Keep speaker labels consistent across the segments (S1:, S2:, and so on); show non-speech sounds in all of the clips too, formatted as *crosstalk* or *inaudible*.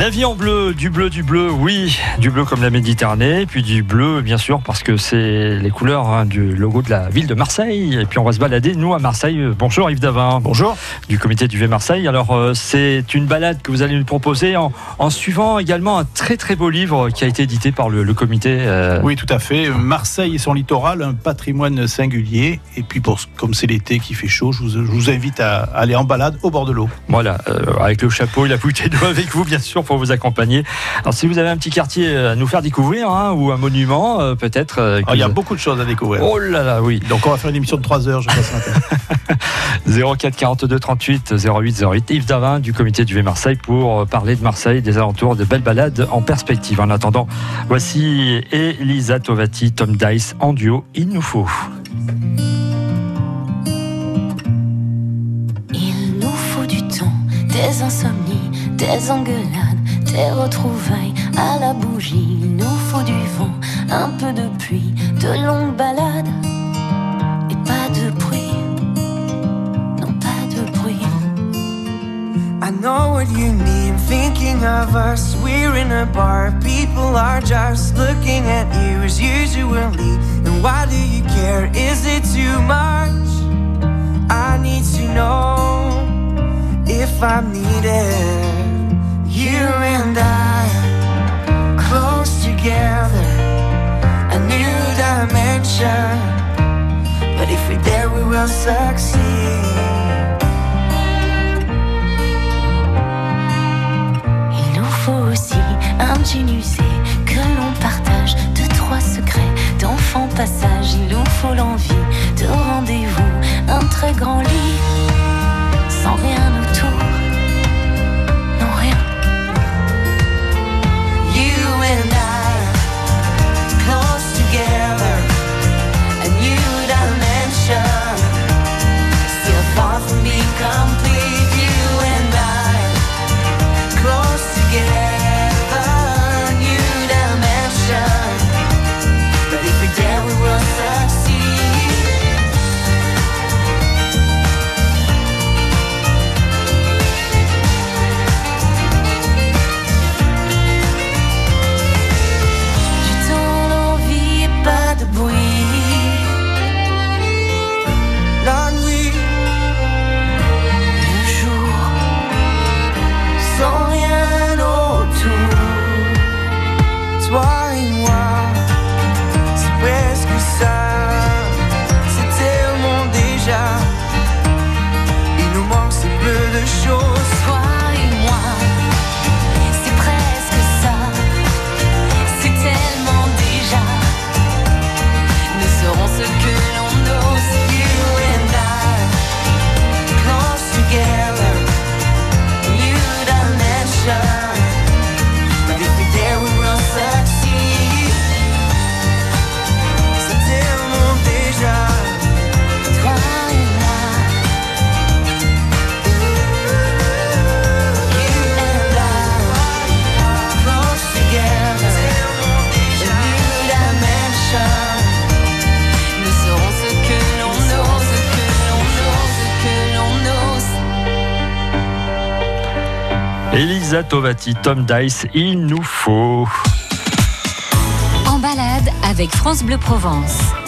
S1: La vie en bleu, du bleu, du bleu, oui, du bleu comme la Méditerranée, puis du bleu, bien sûr, parce que c'est les couleurs hein, du logo de la ville de Marseille. Et puis on va se balader, nous, à Marseille. Bonjour Yves Davin.
S2: Bonjour.
S1: Du comité du V Marseille. Alors, euh, c'est une balade que vous allez nous proposer en, suivant également un très très beau livre qui a été édité par le, comité.
S2: Euh. Oui, tout à fait. Marseille et son littoral, un patrimoine singulier. Et puis, pour, comme c'est l'été qui fait chaud, je vous, invite à aller en balade au bord de l'eau.
S1: Voilà, euh, avec le chapeau et la bouteille d'eau avec vous, bien sûr pour vous accompagner. Alors si vous avez un petit quartier à nous faire découvrir hein, ou un monument, euh, peut-être.
S2: Euh, ah, il y a beaucoup de choses à découvrir.
S1: Oh là là, oui.
S2: Donc on va faire une émission de 3 heures, je pense,
S1: matin. 04 42 38 08 08. Yves Davin du comité du V Marseille pour euh, parler de Marseille, des alentours, de belles balades en perspective. En attendant, voici Elisa Tovati, Tom Dice en duo. Il nous faut.
S3: Il nous faut du temps, des insomnies, des engueulades tes retrouvailles à la bougie. Il nous faut du vent, un peu de pluie, de longues balades et pas de bruit. Non, pas de bruit.
S4: I know what you mean, thinking of us. We're in a bar, people are just looking at you as usually. And why do you care? Is it too much? I need to know if I'm needed. Together, a new dimension. But if we're there, we will succeed.
S3: Il nous faut aussi un que l'on partage deux, trois secrets d'enfants passage. Il nous faut l'envie de rendez-vous, un très grand lit sans rien autour.
S1: Elisa Tovati, Tom Dice, il nous faut.
S3: En balade avec France Bleu Provence.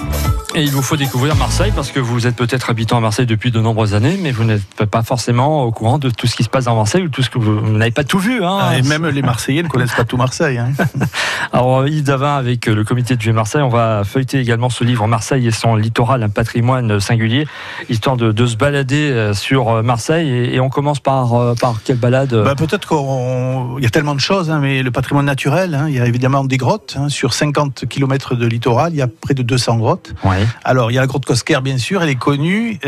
S1: Et il vous faut découvrir Marseille parce que vous êtes peut-être habitant à Marseille depuis de nombreuses années, mais vous n'êtes pas forcément au courant de tout ce qui se passe dans Marseille ou tout ce que vous, n'avez pas tout vu. Hein.
S2: Ah, et même les Marseillais ne connaissent pas tout Marseille. Hein. *laughs*
S1: Alors Yves Davin avec le comité de Vieux Marseille, on va feuilleter également ce livre Marseille et son littoral, un patrimoine singulier, histoire de, se balader euh, sur euh, Marseille. Et, on commence par, euh, par quelle balade
S2: bah, Peut-être qu'il y a tellement de choses, hein, mais le patrimoine naturel, il y a évidemment des grottes. sur 50 km de littoral, il y a près de 200 grottes. Ouais. Alors, il y a la grotte Cosquer, bien sûr, elle est connue,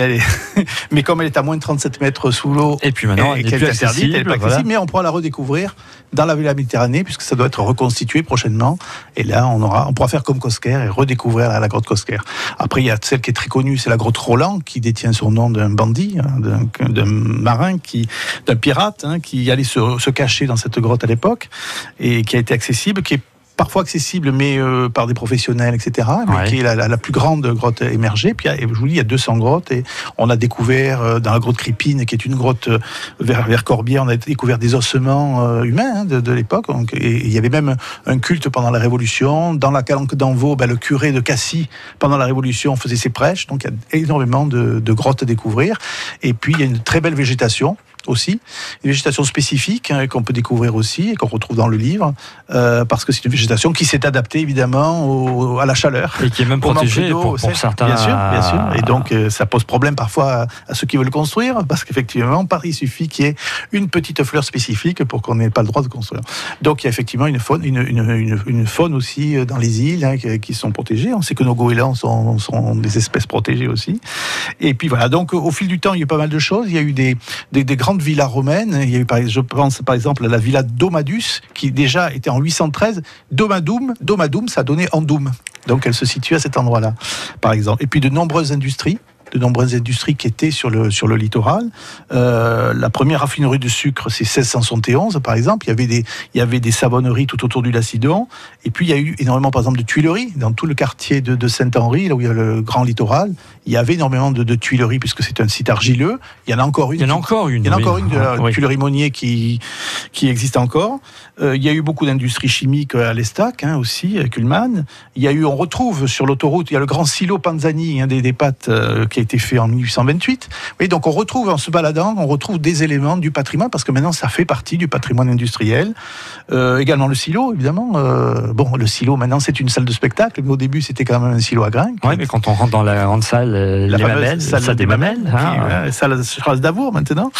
S2: *laughs* mais comme elle est à moins de 37 mètres sous l'eau,
S1: et puis maintenant, elle, est plus accessible,
S2: elle est mais on pourra la redécouvrir dans la ville de la Méditerranée, puisque ça doit être reconstitué prochainement. Et là, on, aura, on pourra faire comme Cosquer et redécouvrir la, grotte Cosquer. Après, il y a celle qui est très connue, c'est la grotte Roland, qui détient son nom d'un bandit, hein, d'un marin, d'un pirate, hein, qui allait se, se cacher dans cette grotte à l'époque, et qui a été accessible, qui est parfois accessible, mais euh, par des professionnels, etc. Mais
S1: Ouais.
S2: qui est la, la- la plus grande grotte émergée. Puis, je vous dis, il y a 200 grottes et on a découvert euh, dans la grotte Crépine, qui est une grotte euh, vers, vers Corbière, on a découvert des ossements euh, humains hein, de, de l'époque. Donc, Et il y avait même un culte pendant la Révolution. Dans la calanque d'Envaux, ben, le curé de Cassis, pendant la Révolution, faisait ses prêches. Donc il y a énormément de, de grottes à découvrir. Et puis il y a une très belle végétation aussi, une végétation spécifique hein, qu'on peut découvrir aussi et qu'on retrouve dans le livre, euh, parce que c'est une végétation qui s'est adaptée évidemment au- à la chaleur.
S1: Et qui est même
S2: Au manque
S1: protégé
S2: d'eau,
S1: pour, pour certains.
S2: Bien sûr, bien sûr. Et donc, euh, ça pose problème parfois à, à ceux qui veulent construire, parce qu'effectivement, par- il suffit qu'il y ait une petite fleur spécifique pour qu'on n'ait pas le droit de construire. Donc, il y a effectivement une faune, une, une, une- une faune aussi euh, dans les îles hein, qui, qui sont protégées. On sait que nos goélands sont, sont des espèces protégées aussi. Et puis voilà. Donc, au fil du temps, il y a eu pas mal de choses. Il y a eu des, des, des grandes villas romaines. Il y a eu, je pense par exemple à la villa Domadus, qui déjà était en 813. Domadum, Domadum, ça donnait Andoum. Donc elle se situe à cet endroit-là, par exemple. Et puis de nombreuses industries, de nombreuses industries qui étaient sur le, sur le littoral. Euh, la première raffinerie de sucre, c'est 1671, par exemple. Il y avait des, il y avait des savonneries tout autour du Lacidon. Et puis il y a eu énormément, par exemple, de tuileries dans tout le quartier de, de Saint-Henri, là où il y a le grand littoral. Il y avait énormément de, de tuileries puisque c'est un site argileux. Il y en a encore une.
S1: Il y en a encore une.
S2: il y en a encore une de la
S1: Oui.
S2: Tuilerie Monnier qui, qui existe encore. Euh, il y a eu beaucoup d'industries chimiques à l'Estac hein, aussi, à Kuhlmann. Il y a eu, on retrouve sur l'autoroute, il y a le grand silo Panzani hein, des, des pâtes euh, qui été fait en 1828. Oui, donc on retrouve en se baladant, on retrouve des éléments du patrimoine parce que maintenant ça fait partie du patrimoine industriel. Euh, également le silo, évidemment. Euh, bon, le silo maintenant c'est une salle de spectacle, mais au début c'était quand même un silo à grains.
S1: Ouais, mais quand on rentre dans la grande salle, euh,
S2: La
S1: les mamelles,
S2: salle
S1: ça
S2: des
S1: mamelles.
S2: Puis,
S1: hein.
S2: euh, salle d'Avour maintenant.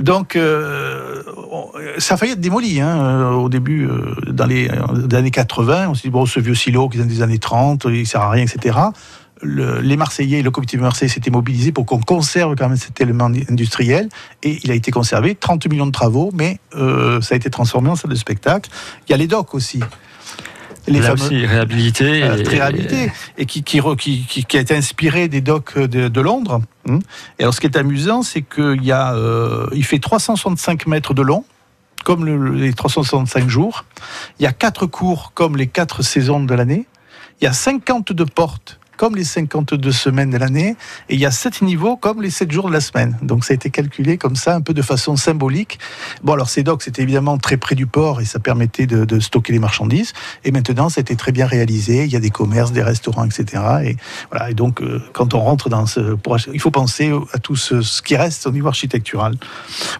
S2: Donc, euh, on- ça a failli être démoli hein, au début, dans les années 80. On s'est dit, bon, ce vieux silo qui est des années 30, il sert à rien, etc. Le- les Marseillais et le comité de Marseille s'étaient mobilisés pour qu'on conserve quand même cet élément industriel et il a été conservé, 30 millions de travaux, mais euh, ça a été transformé en salle de spectacle. Il y a les docks aussi. Les
S1: Là
S2: fameux-
S1: aussi, réhabilité.
S2: euh, très réhabilité et qui, qui, re- qui, qui- qui a été inspiré des docks de, de Londres. hein. Et alors, ce qui est amusant, c'est qu'il y a, euh, il fait 365 mètres de long, comme le- les 365 jours. Il y a quatre cours, comme les quatre saisons de l'année. Il y a 52 portes, comme les 52 semaines de l'année. Et il y a 7 niveaux, comme les 7 jours de la semaine. Donc, ça a été calculé comme ça, un peu de façon symbolique. Bon, alors, ces docks, c'était évidemment très près du port et ça permettait de, stocker les marchandises. Et maintenant, ça a été très bien réalisé. Il y a des commerces, des restaurants, etc. Et voilà. Et donc, euh, quand on rentre dans ce, il faut penser à tout ce, qui reste au niveau architectural.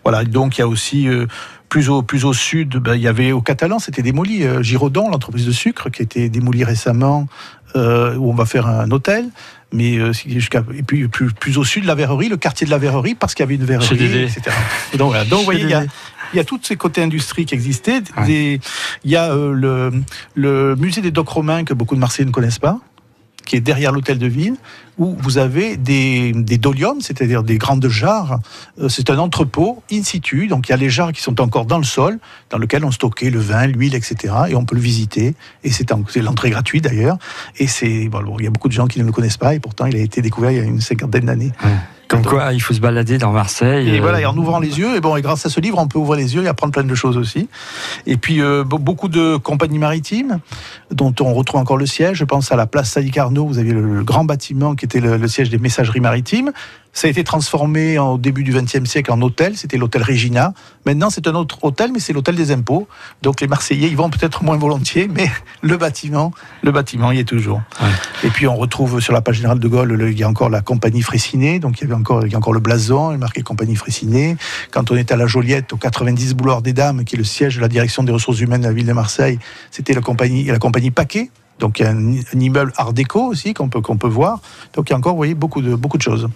S2: Voilà. Donc, il y a aussi euh, plus au, plus au sud, ben, il y avait au Catalan, c'était démoli. euh, Giraudon, l'entreprise de sucre, qui a été démolie récemment, euh, où on va faire un hôtel. Mais euh, jusqu'à et puis plus, plus au sud, la verrerie, le quartier de la verrerie, parce qu'il y avait une verrerie, etc. Et donc, voilà. donc vous voyez, il y a, il y a tous ces côtés industrie qui existaient.
S1: Ouais.
S2: Il y a euh, le, le musée des docks romains que beaucoup de Marseillais ne connaissent pas, qui est derrière l'hôtel de ville, où vous avez des, doliums, c'est-à-dire des grandes jarres. Euh, C'est un entrepôt in situ, donc il y a les jarres qui sont encore dans le sol, dans lequel on stockait le vin, l'huile, etc. Et on peut le visiter. Et c'est en- c'est l'entrée gratuite d'ailleurs. Et c'est bon, il y a beaucoup de gens qui ne le connaissent pas, et pourtant il a été découvert il y a une cinquantaine d'années.
S1: Comme quoi, il faut se balader dans Marseille.
S2: Et
S1: euh,
S2: voilà, et en ouvrant les yeux, et bon, et grâce à ce livre, on peut ouvrir les yeux et apprendre plein de choses aussi. Et puis euh, be- beaucoup de compagnies maritimes, dont on retrouve encore le siège. Je pense à la place Sadi Carnot, vous avez le, le grand bâtiment qui était le, le siège des messageries maritimes. Ça a été transformé en- au début du XXe siècle en hôtel, c'était l'hôtel Regina. Maintenant, c'est un autre hôtel, mais c'est l'hôtel des impôts. Donc les Marseillais, ils vont peut-être moins volontiers, mais *laughs* le bâtiment, le bâtiment y est toujours.
S1: Ouais.
S2: Et puis on retrouve sur la page générale de Gaulle, le- il y a encore la compagnie Fraissinet, donc il y avait encore, il y a encore le blason, il marqué compagnie Fraissinet. Quand on est à la Joliette, au 90 boulevard des Dames, qui est le siège de la direction des ressources humaines de la ville de Marseille, c'était la compagnie, la compagnie Paquet. Donc il y a un, un immeuble art déco aussi qu'on peut, qu'on peut voir. Donc il y a encore, vous voyez, beaucoup de, beaucoup de choses.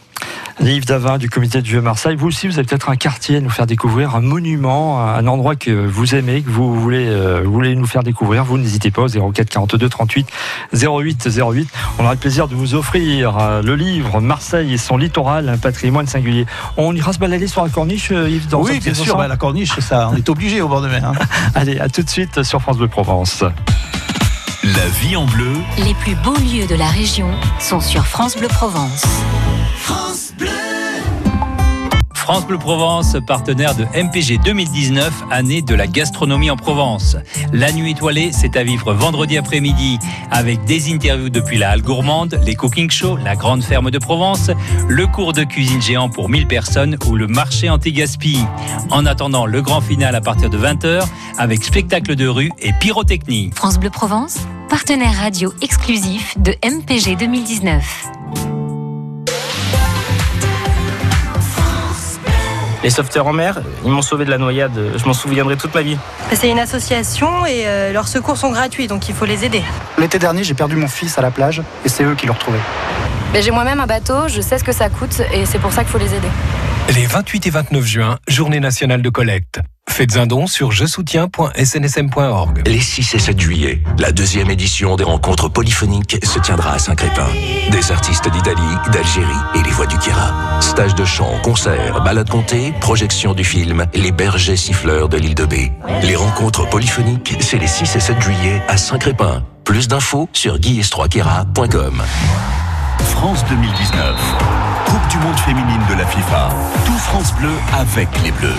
S1: Yves Davin du comité du Vieux-Marseille. Vous aussi, vous avez peut-être un quartier à nous faire découvrir, un monument, un endroit que vous aimez, que vous voulez, euh, vous voulez nous faire découvrir. Vous n'hésitez pas au 04 42 38 08 08. On aura le plaisir de vous offrir euh, le livre Marseille et son littoral, un patrimoine singulier. On ira se balader sur la corniche, euh, Yves dans
S2: oui, bien sûr, bah, la corniche, ça, on est obligé au bord de mer. hein. *laughs*
S1: Allez, à tout de suite sur France Bleu Provence.
S5: La vie en bleu,
S6: Les plus beaux lieux de la région sont sur France Bleu Provence. France Bleu Provence, partenaire de MPG 2019, année de la gastronomie en Provence. La nuit étoilée, c'est à vivre vendredi après-midi avec des interviews depuis la Halle Gourmande, les cooking shows, la grande ferme de Provence, le cours de cuisine géant pour 1000 personnes ou le marché anti-gaspi. En attendant le grand final à partir de 20h avec spectacle de rue et pyrotechnie.
S7: France Bleu Provence, partenaire radio exclusif de MPG 2019.
S8: Les sauveteurs en mer, ils m'ont sauvé de la noyade. Je m'en souviendrai toute ma vie.
S9: C'est une association et euh, leurs secours sont gratuits, donc il faut les aider.
S10: L'été dernier, j'ai perdu mon fils à la plage et c'est eux qui l'ont retrouvé.
S11: Mais j'ai moi-même un bateau, je sais ce que ça coûte et c'est pour ça qu'il faut les aider.
S12: Les 28 et 29 juin, journée nationale de collecte. Faites un don sur je soutiens.snsm.org.
S13: Les 6 et 7 juillet, la deuxième édition des rencontres polyphoniques se tiendra à Saint-Crépin. Des artistes d'Italie, d'Algérie et les voix du Kira. Stage de chant, concerts, balades comptées, projection du film Les bergers siffleurs de l'île de B. Les rencontres polyphoniques, c'est les 6 et 7 juillet à Saint-Crépin. Plus d'infos sur guillestroitkera.com.
S5: France 2019. Coupe du monde féminine de la FIFA. Tout France Bleu avec les Bleus.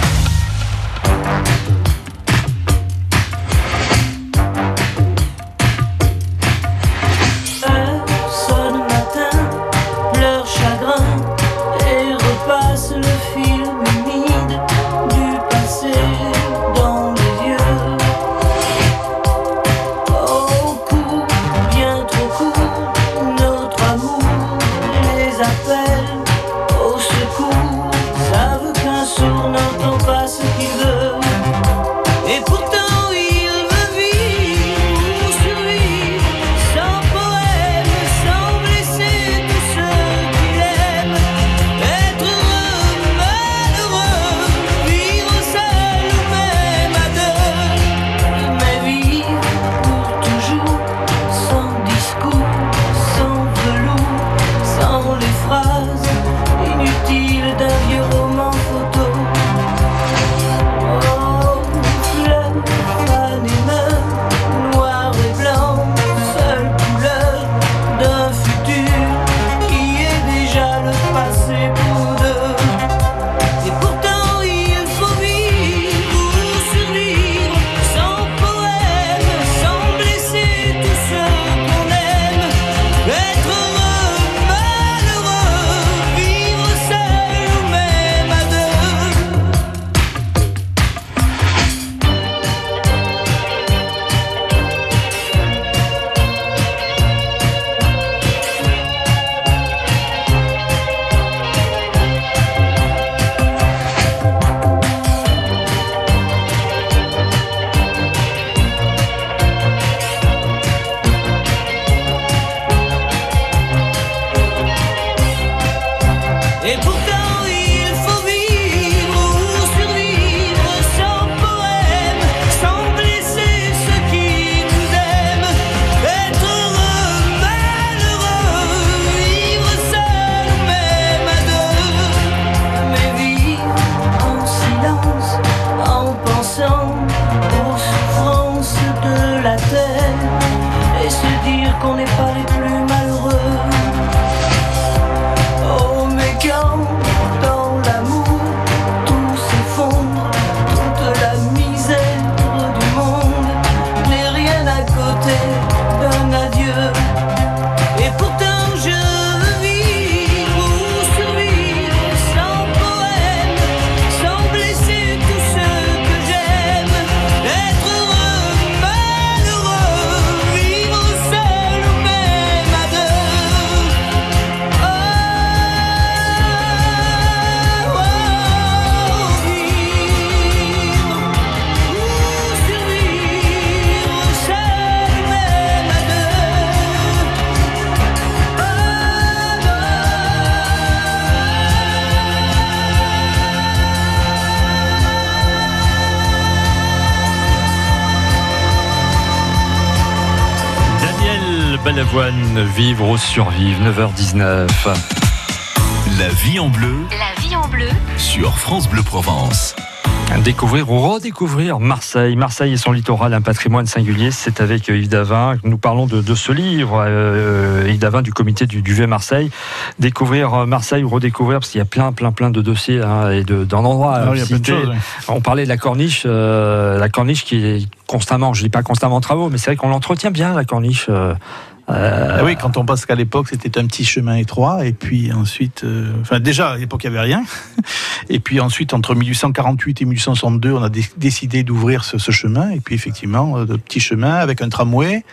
S14: Vivre ou survivre,
S1: 9h19.
S5: La vie en bleu
S7: La vie en bleu
S5: sur France Bleu Provence.
S1: Découvrir ou redécouvrir Marseille. Marseille et son littoral, un patrimoine singulier. C'est avec Yves Davin que nous parlons de, de ce livre, euh, Yves Davin du comité du Duvet Marseille. Découvrir euh, Marseille ou redécouvrir, parce qu'il y a plein, plein, plein de dossiers hein, et d'un endroit à
S2: Ah oui.
S1: On parlait de la corniche, euh, la corniche qui est constamment, je dis pas constamment en travaux, mais c'est vrai qu'on l'entretient bien, la corniche. euh, euh,
S2: Ah oui, quand on pense qu'à l'époque, c'était un petit chemin étroit, et puis ensuite, euh, enfin déjà à l'époque, il n'y avait rien. *laughs* Et puis ensuite, entre 1848 et 1862, on a dé- décidé d'ouvrir ce, ce chemin, et puis effectivement, euh, de petits chemins avec un tramway.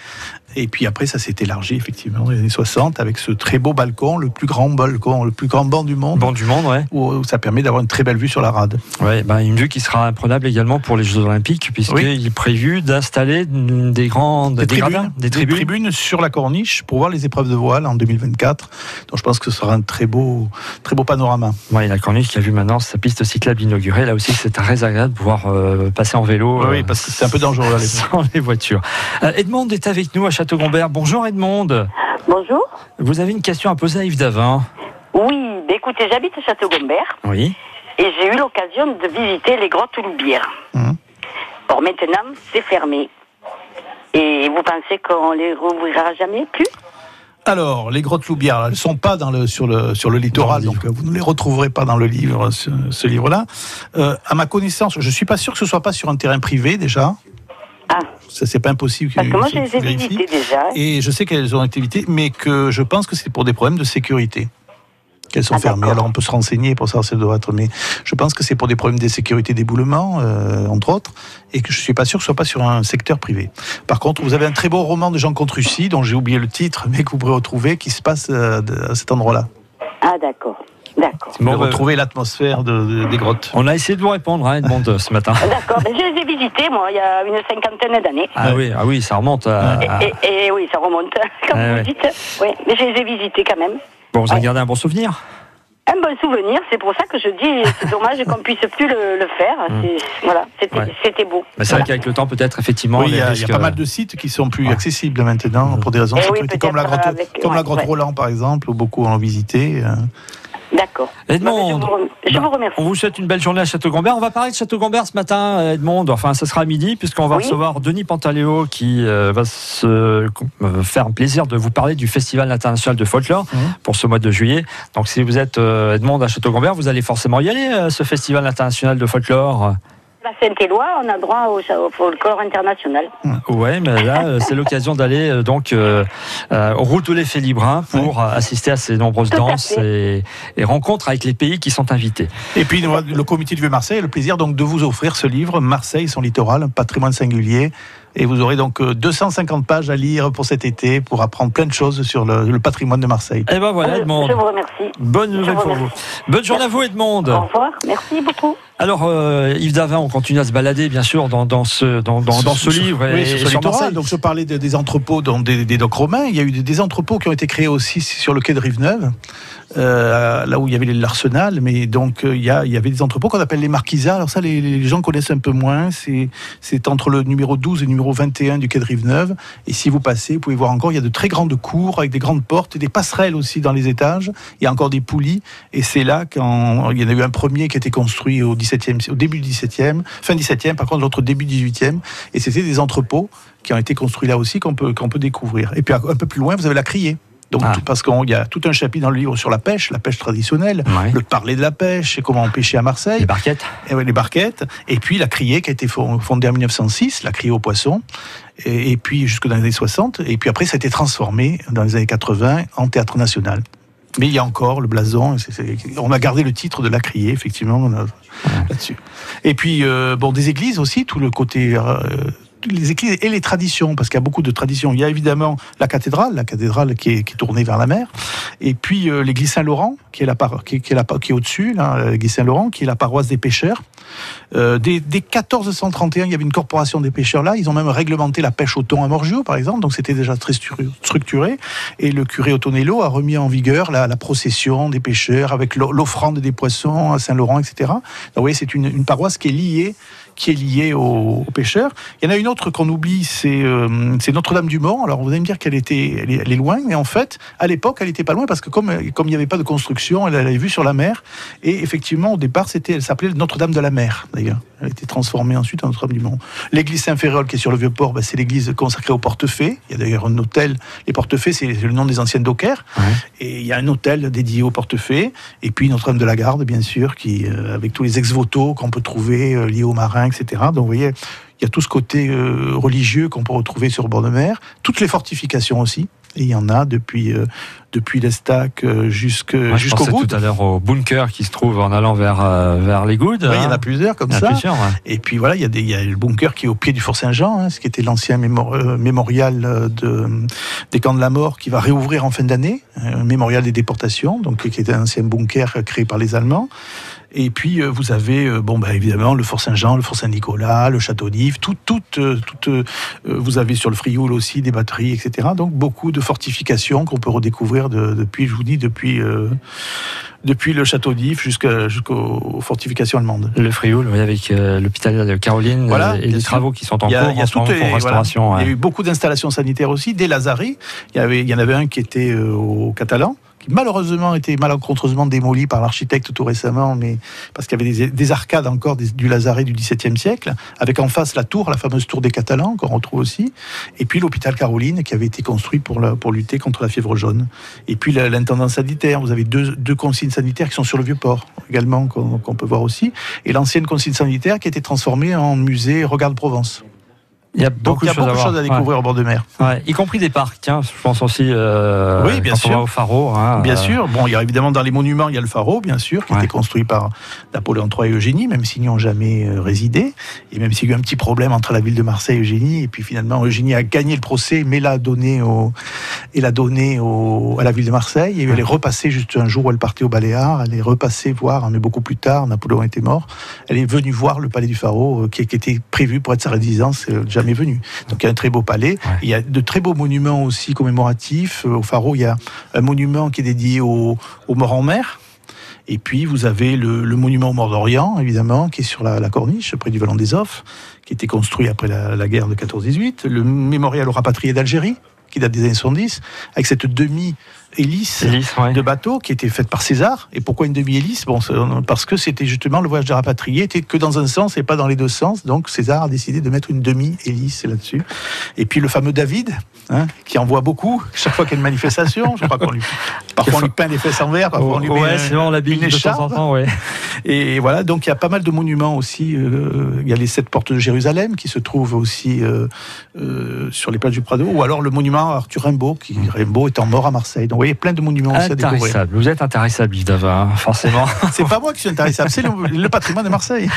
S2: Et puis après, ça s'est élargi effectivement dans les années 60 avec ce très beau balcon, le plus grand balcon, le plus grand banc du monde.
S1: Banc du monde, ouais.
S2: Où, ça permet d'avoir une très belle vue sur la rade.
S1: Ouais, ben, une vue qui sera imprenable également pour les Jeux Olympiques, puisqu'il est prévu d'installer des grandes
S2: Des,
S1: des
S2: tribunes,
S1: gradins,
S2: des tribunes sur la corniche pour voir les épreuves de voile en 2024. Donc je pense que ce sera un très beau, très beau panorama.
S1: Ouais, la corniche qui a vu maintenant sa piste cyclable inaugurée. Là aussi, c'est très agréable de pouvoir euh, passer en vélo.
S2: Oui,
S1: euh,
S2: oui, parce que c'est un peu dangereux *laughs*
S1: sans les voitures. Euh, Edmond est avec nous à Château-Gombert. Bonjour Edmond.
S15: Bonjour.
S1: Vous avez une question à poser à Yves Davin.
S15: Oui, bah écoutez, j'habite à Château-Gombert
S1: Oui.
S15: et j'ai eu l'occasion de visiter les grottes Loubières.
S2: Hum.
S15: Or maintenant, c'est fermé. Et vous pensez qu'on les rouvrira jamais plus?
S2: Alors, les grottes Loubières, elles ne sont pas dans le, sur, le, sur le littoral, donc euh, vous ne les retrouverez pas dans le livre, ce, ce livre-là. Euh, à ma connaissance, je ne suis pas sûr que ce soit pas sur un terrain privé déjà.
S15: Ah.
S2: Ça, c'est pas impossible.
S15: Parce que moi,
S2: je
S15: les ai visités déjà.
S2: Et je sais qu'elles ont évitées, mais que je pense que c'est pour des problèmes de sécurité qu'elles sont fermées. Alors on peut se renseigner pour savoir si elles doivent être, mais je pense que c'est pour des problèmes de sécurité d'éboulement, euh, entre autres, et que je suis pas sûr que ce soit pas sur un secteur privé. Par contre, vous avez un très beau roman de Jean Contrucy, dont j'ai oublié le titre, mais que vous pourrez retrouver, qui se passe euh, à cet endroit-là.
S15: Ah, d'accord. D'accord.
S2: Pouvez
S1: bah,
S2: retrouver l'atmosphère de- de- des grottes.
S1: On a essayé de vous répondre, hein, Edmond, ce matin. *laughs*
S15: D'accord, mais je les ai visités, moi, il y a une cinquantaine d'années.
S1: Ah oui, ah oui, ça remonte à.
S15: Et, et oui, ça remonte, *laughs* comme
S1: Ah
S15: vous
S1: ouais.
S15: dites. Oui, mais je les ai visités quand même.
S1: Bon, vous avez gardé un bon souvenir
S15: Un bon souvenir, c'est pour ça que je dis, c'est dommage qu'on puisse plus le, le faire. C'est- Voilà, c'était
S1: Ouais.
S15: beau.
S1: Mais c'est vrai qu'avec le temps, peut-être, effectivement.
S2: Oui, il y, a, y pas
S1: euh,
S2: mal de sites qui sont plus accessibles maintenant pour des raisons de
S15: Eh oui,
S2: sécurité, comme la grotte,
S15: avec-
S2: comme
S15: ouais,
S2: la grotte
S15: ouais.
S2: Roland par exemple, où beaucoup l'ont visité.
S15: D'accord.
S1: Edmond,
S15: Je vous rem- je vous remercie.
S1: on vous souhaite une belle journée à Château-Gombert. On va parler de Château-Gombert ce matin, euh, Edmond. Enfin, ce sera à midi, puisqu'on va
S15: Oui.
S1: recevoir Denis Pantaléo qui euh, va se euh, faire un plaisir de vous parler du Festival international de folklore
S2: Mhm.
S1: pour ce mois de juillet. Donc, si vous êtes euh, Edmond à Château-Gombert, vous allez forcément y aller, ce Festival international de folklore.
S15: La Saint-Éloi, on a droit au, au folklore international.
S1: Ouais, mais là, euh, c'est l'occasion d'aller euh, donc euh, euh, au Route de l'Effet Librin pour euh, assister à ces nombreuses
S15: Tout
S1: danses et, et rencontres avec les pays qui sont invités.
S2: Et puis le comité du Vieux-Marseille a le plaisir donc de vous offrir ce livre Marseille, son littoral, un patrimoine singulier. Et vous aurez donc euh, 250 pages à lire pour cet été pour apprendre plein de choses sur le, le patrimoine de Marseille.
S1: Et ben voilà, Edmond.
S15: Je vous remercie.
S1: Bonne nouvelle
S15: vous
S1: pour vous. Bonne journée à vous, Edmond.
S15: Au revoir, merci beaucoup.
S1: Alors, euh, Yves Davin, on continue à se balader, bien sûr, dans, dans ce, dans, dans, dans ce livre
S2: Oui,
S1: et,
S2: sur
S1: et sur. Marseille.
S2: Donc je parlais de- des entrepôts dans des, des docks romains. Il y a eu des, des entrepôts qui ont été créés aussi sur le quai de Rive-Neuve, euh, là où il y avait l'arsenal. Mais donc euh, il y, a, il y avait des entrepôts qu'on appelle les marquisats. Alors ça, les, les gens connaissent un peu moins. C'est c'est entre le numéro 12 et le numéro 21 du quai de Rive-Neuve. Et si vous passez, vous pouvez voir encore, il y a de très grandes cours avec des grandes portes et des passerelles aussi dans les étages. Il y a encore des poulies. Et c'est là quand il y en a eu un premier qui a été construit au 17e, au début du 17e, fin 17e, par contre l'autre début 18e. Et c'était des entrepôts qui ont été construits là aussi qu'on peut, qu'on peut découvrir. Et puis un peu plus loin, vous avez la criée. Donc,
S1: Ah.
S2: parce qu'il y a tout un chapitre dans le livre sur la pêche, la pêche traditionnelle, le parler de la pêche et comment on pêchait à Marseille. Les
S1: barquettes.
S2: Et ouais, les barquettes. Et puis la criée qui a été fond- fondée en 1906, la criée aux poissons. Et, et puis jusque dans les années 60. Et puis après, ça a été transformé dans les années 80 en théâtre national. Mais il y a encore le blason. on a gardé le titre de la criée, effectivement, là-dessus. Et puis, euh, bon, des églises aussi, tout le côté. euh, les églises et les traditions, parce qu'il y a beaucoup de traditions. Il y a évidemment la cathédrale, la cathédrale qui est, tournée vers la mer, et puis euh, l'église Saint-Laurent, qui est, qui, qui est, au-dessus, là, l'église Saint-Laurent, qui est la paroisse des pêcheurs. Euh, dès, dès 1431, il y avait une corporation des pêcheurs là. Ils ont même réglementé la pêche au thon à Morgio, par exemple. Donc c'était déjà très stru- structuré. Et le curé Otonello a remis en vigueur la, procession des pêcheurs avec l'o- l'offrande des poissons à Saint-Laurent, etc. Donc, vous voyez, c'est une paroisse qui est liée, qui est liée aux, aux pêcheurs. Il y en a une autre qu'on oublie, c'est euh, c'est Notre-Dame-du-Mont. Alors vous allez me dire qu'elle était, elle est, elle est loin, mais en fait, à l'époque, elle était pas loin parce que comme comme il n'y avait pas de construction, elle avait vue sur la mer. Et effectivement, au départ, c'était, elle s'appelait Notre-Dame de la Mer, d'ailleurs. Elle a été transformée ensuite en Notre-Dame-du-Mont. L'église Saint-Ferréol, qui est sur le Vieux-Port, ben, c'est l'église consacrée au portefeuille. Il y a d'ailleurs un hôtel. Les portefeuilles, c'est le nom des anciennes dockers. Et il y a un hôtel dédié au portefeuille. Et puis Notre-Dame de la Garde, bien sûr, qui, euh, avec tous les ex-voto qu'on peut trouver euh, liés aux marins, etc. Donc vous voyez, il y a tout ce côté euh, religieux qu'on peut retrouver sur le bord de mer. Toutes les fortifications aussi. Et il y en a depuis, euh, depuis l'Estac euh, jusqu'au
S1: pensais
S2: bout.
S1: tout à l'heure au bunker qui se trouve en allant vers, euh, vers les Goudes.
S2: Oui, il y en
S1: hein.
S2: a plusieurs comme
S1: Il y en a
S2: ça.
S1: plusieurs, ouais.
S2: Et puis voilà, il y, a des, il y a le bunker qui est au pied du Fort Saint-Jean, hein, ce qui était l'ancien mémo- euh, mémorial de, des camps de la mort, qui va réouvrir en fin d'année, mémorial des déportations, donc qui était un ancien bunker créé par les Allemands. Et puis euh, vous avez, euh, bon, bah, évidemment, le Fort Saint-Jean, le Fort Saint-Nicolas, le Château d'If, tout, tout, euh, tout, vous avez sur le Frioul aussi des batteries, etc. Donc beaucoup de fortifications qu'on peut redécouvrir de- depuis, je vous dis, depuis, euh, depuis le Château d'If jusqu'aux fortifications allemandes.
S1: Le Frioul, oui, avec euh, l'hôpital de Caroline
S2: Voilà,
S1: et les
S2: sûr.
S1: travaux qui sont en
S2: Il y a-
S1: cours
S2: il y a
S1: restauration.
S2: voilà.
S1: ouais.
S2: Il y a eu beaucoup d'installations sanitaires aussi, des Lazaris. Il y, avait, il y en avait un qui était euh, au Catalan, qui malheureusement été malencontreusement démoli par l'architecte tout récemment, mais parce qu'il y avait des, des arcades encore du Lazaret du XVIIe siècle, avec en face la tour, la fameuse tour des Catalans qu'on retrouve aussi, et puis l'hôpital Caroline qui avait été construit pour, pour lutter contre la fièvre jaune. Et puis l'intendant sanitaire, vous avez deux, deux consignes sanitaires qui sont sur le Vieux-Port également, qu'on peut voir aussi, et l'ancienne consigne sanitaire qui a été transformée en musée Regarde Provence.
S1: Il y a
S2: Donc
S1: beaucoup,
S2: il y a
S1: de choses,
S2: beaucoup de
S1: à,
S2: choses à
S1: voir.
S2: découvrir au bord de mer.
S1: Ouais. Y compris des parcs. Tiens, je pense aussi. euh,
S2: Oui, bien sûr.
S1: Au Faro. hein,
S2: Bien
S1: euh,
S2: sûr. Bon, il y a évidemment dans les monuments, il y a le pharo, bien sûr, qui a été construit par Napoléon III et Eugénie, même s'ils n'y ont jamais euh, résidé. Et même s'il y a eu un petit problème entre la ville de Marseille et Eugénie. Et puis finalement, Eugénie a gagné le procès, mais l'a donné, au, et l'a donné au, à la ville de Marseille. Et elle est repassée juste un jour où elle partait au Baléares. Elle est repassée voir, hein, mais beaucoup plus tard, Napoléon était mort. Elle est venue voir le palais du euh, qui, qui était prévu pour être sa résidence, jamais venue. Donc il y a un très beau palais. Il y a de très beaux monuments aussi commémoratifs. Euh, Au pharo, il y a un monument qui est dédié aux, aux morts en mer. Et puis, vous avez le, le monument aux morts d'Orient, évidemment, qui est sur la, la corniche, près du Vallon des Offres, qui a été construit après la, la guerre de 14-18. Le mémorial aux rapatriés d'Algérie, qui date des années 70, avec cette demi-hélice
S1: Hélice, ouais.
S2: de bateau qui était faite par César. Et pourquoi une demi-hélice? Bon, c'est- Parce que c'était justement le voyage des rapatriés, était que dans un sens et pas dans les deux sens. Donc César a décidé de mettre une demi-hélice là-dessus. Et puis le fameux David, hein, qui envoie beaucoup, chaque fois qu'il y a une manifestation. Je crois qu'on lui, *laughs* parfois on lui peint les fesses en verre, parfois on lui met
S1: Ouais,
S2: un-
S1: c'est vrai, on l'habille
S2: une
S1: de temps
S2: écharpe.
S1: en temps, ouais. *laughs*
S2: Et voilà, donc il y a pas mal de monuments aussi. euh, il y a les sept portes de Jérusalem qui se trouvent aussi euh, euh, sur les plages du Prado, ou alors le monument à Arthur Rimbaud, qui Rimbaud étant mort à Marseille. Donc voyez, plein de monuments aussi à découvrir.
S1: Vous êtes intarissable, Yves Dava, hein, forcément. *laughs*
S2: C'est pas moi qui suis intéressable, c'est le, le patrimoine de Marseille.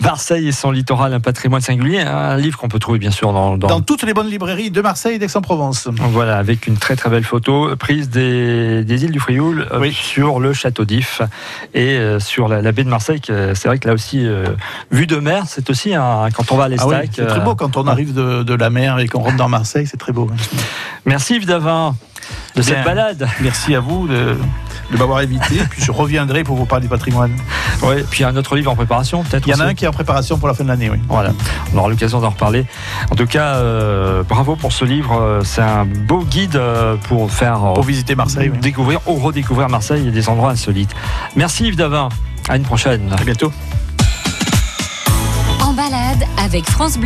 S1: Marseille et son littoral, un patrimoine singulier. Un livre qu'on peut trouver bien sûr dans, dans-
S2: Dans toutes les bonnes librairies de Marseille et d'Aix-en-Provence.
S1: Voilà, avec une très très belle photo prise des, des îles du Frioul euh, sur le château d'If et euh, sur la, la baie de Marseille. que C'est vrai que là aussi, euh, vue de mer, c'est aussi un, quand on va à
S2: Ah
S1: l'Estac.
S2: oui, c'est très
S1: euh,
S2: beau quand on arrive de, de la mer et qu'on rentre dans Marseille, c'est très beau.
S1: Merci Yves Davin de cette
S2: Bien.
S1: balade.
S2: Merci à vous de, de m'avoir invité. Puis je reviendrai pour vous parler du patrimoine.
S1: Oui, puis un autre livre en préparation, peut-être
S2: Il y en a un qui est en préparation pour la fin de l'année, oui.
S1: Voilà, on aura l'occasion d'en reparler. En tout cas, euh, bravo pour ce livre. Euh, C'est un beau guide euh, pour faire
S2: Pour visiter Marseille, oui.
S1: découvrir ou redécouvrir Marseille et des endroits insolites. Merci Yves Davin. À une prochaine.
S2: À bientôt.
S7: En balade avec France Bleu.